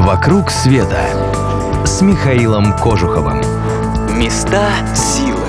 «Вокруг света» с Михаилом Кожуховым. Места силы.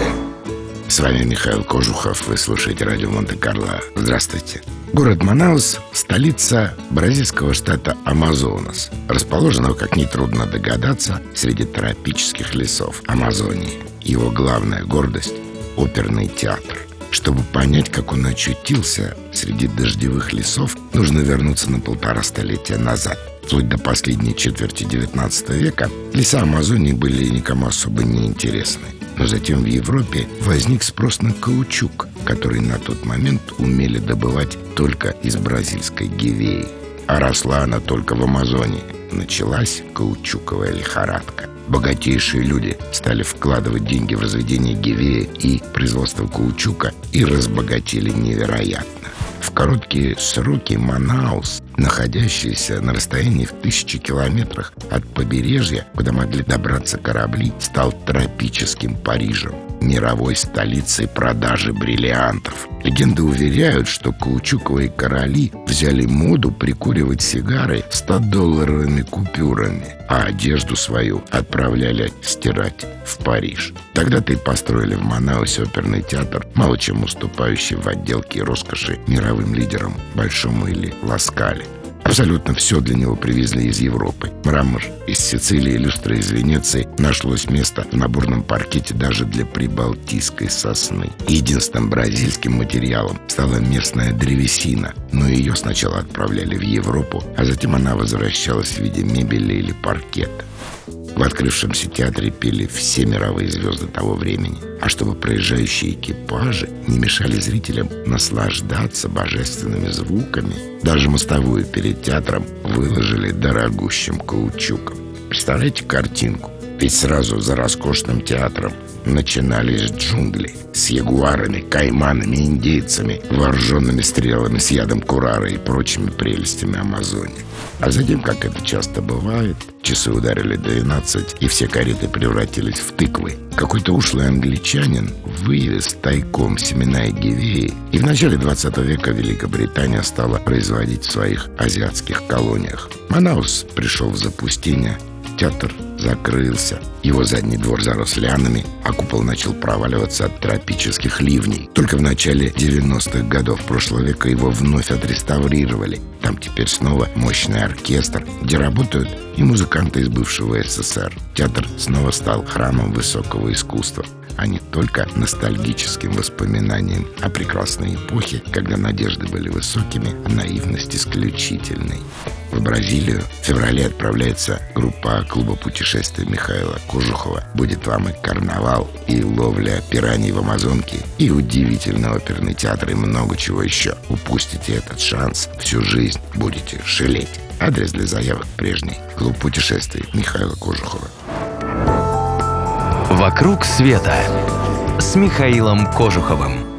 С вами Михаил Кожухов, вы слушаете радио Монте-Карло. Здравствуйте. Город Манаус – столица бразильского штата Амазонас, расположенного, как нетрудно догадаться, среди тропических лесов Амазонии. Его главная гордость – оперный театр. Чтобы понять, как он очутился среди дождевых лесов, нужно вернуться на полтора столетия назад. Вплоть до последней четверти XIX века леса Амазонии были никому особо не интересны. Но затем в Европе возник спрос на каучук, который на тот момент умели добывать только из бразильской гивеи. А росла она только в Амазоне. Началась каучуковая лихорадка. Богатейшие люди стали вкладывать деньги в разведение гивея и производство каучука и разбогатели невероятно. В короткие сроки Манаус, находящийся на расстоянии в тысячи километрах от побережья, куда могли добраться корабли, стал тропическим Парижем мировой столицей продажи бриллиантов. Легенды уверяют, что каучуковые короли взяли моду прикуривать сигары 100-долларовыми купюрами, а одежду свою отправляли стирать в Париж. Тогда-то и построили в Манаусе оперный театр, мало чем уступающий в отделке роскоши мировым лидерам Большому или Ласкале. Абсолютно все для него привезли из Европы. Мрамор из Сицилии, люстра из Венеции. Нашлось место в наборном паркете даже для прибалтийской сосны. Единственным бразильским материалом стала местная древесина, но ее сначала отправляли в Европу, а затем она возвращалась в виде мебели или паркета. В открывшемся театре пели все мировые звезды того времени. А чтобы проезжающие экипажи не мешали зрителям наслаждаться божественными звуками, даже мостовую перед театром выложили дорогущим каучуком. Представляете картинку? Ведь сразу за роскошным театром начинались джунгли с ягуарами, кайманами, индейцами, вооруженными стрелами с ядом курара и прочими прелестями Амазонии. А затем, как это часто бывает, часы ударили 12, и все кареты превратились в тыквы. Какой-то ушлый англичанин вывез тайком семена Эгивеи, и в начале 20 века Великобритания стала производить в своих азиатских колониях. Манаус пришел в запустение, театр закрылся. Его задний двор зарос лианами, а купол начал проваливаться от тропических ливней. Только в начале 90-х годов прошлого века его вновь отреставрировали. Там теперь снова мощный оркестр, где работают и музыканты из бывшего СССР. Театр снова стал храмом высокого искусства а не только ностальгическим воспоминанием о прекрасной эпохе, когда надежды были высокими, а наивность исключительной. В Бразилию в феврале отправляется группа клуба путешествий Михаила Кожухова. Будет вам и карнавал, и ловля пираний в Амазонке, и удивительный оперный театр, и много чего еще. Упустите этот шанс, всю жизнь будете жалеть. Адрес для заявок прежний. Клуб путешествий Михаила Кожухова. «Вокруг света» с Михаилом Кожуховым.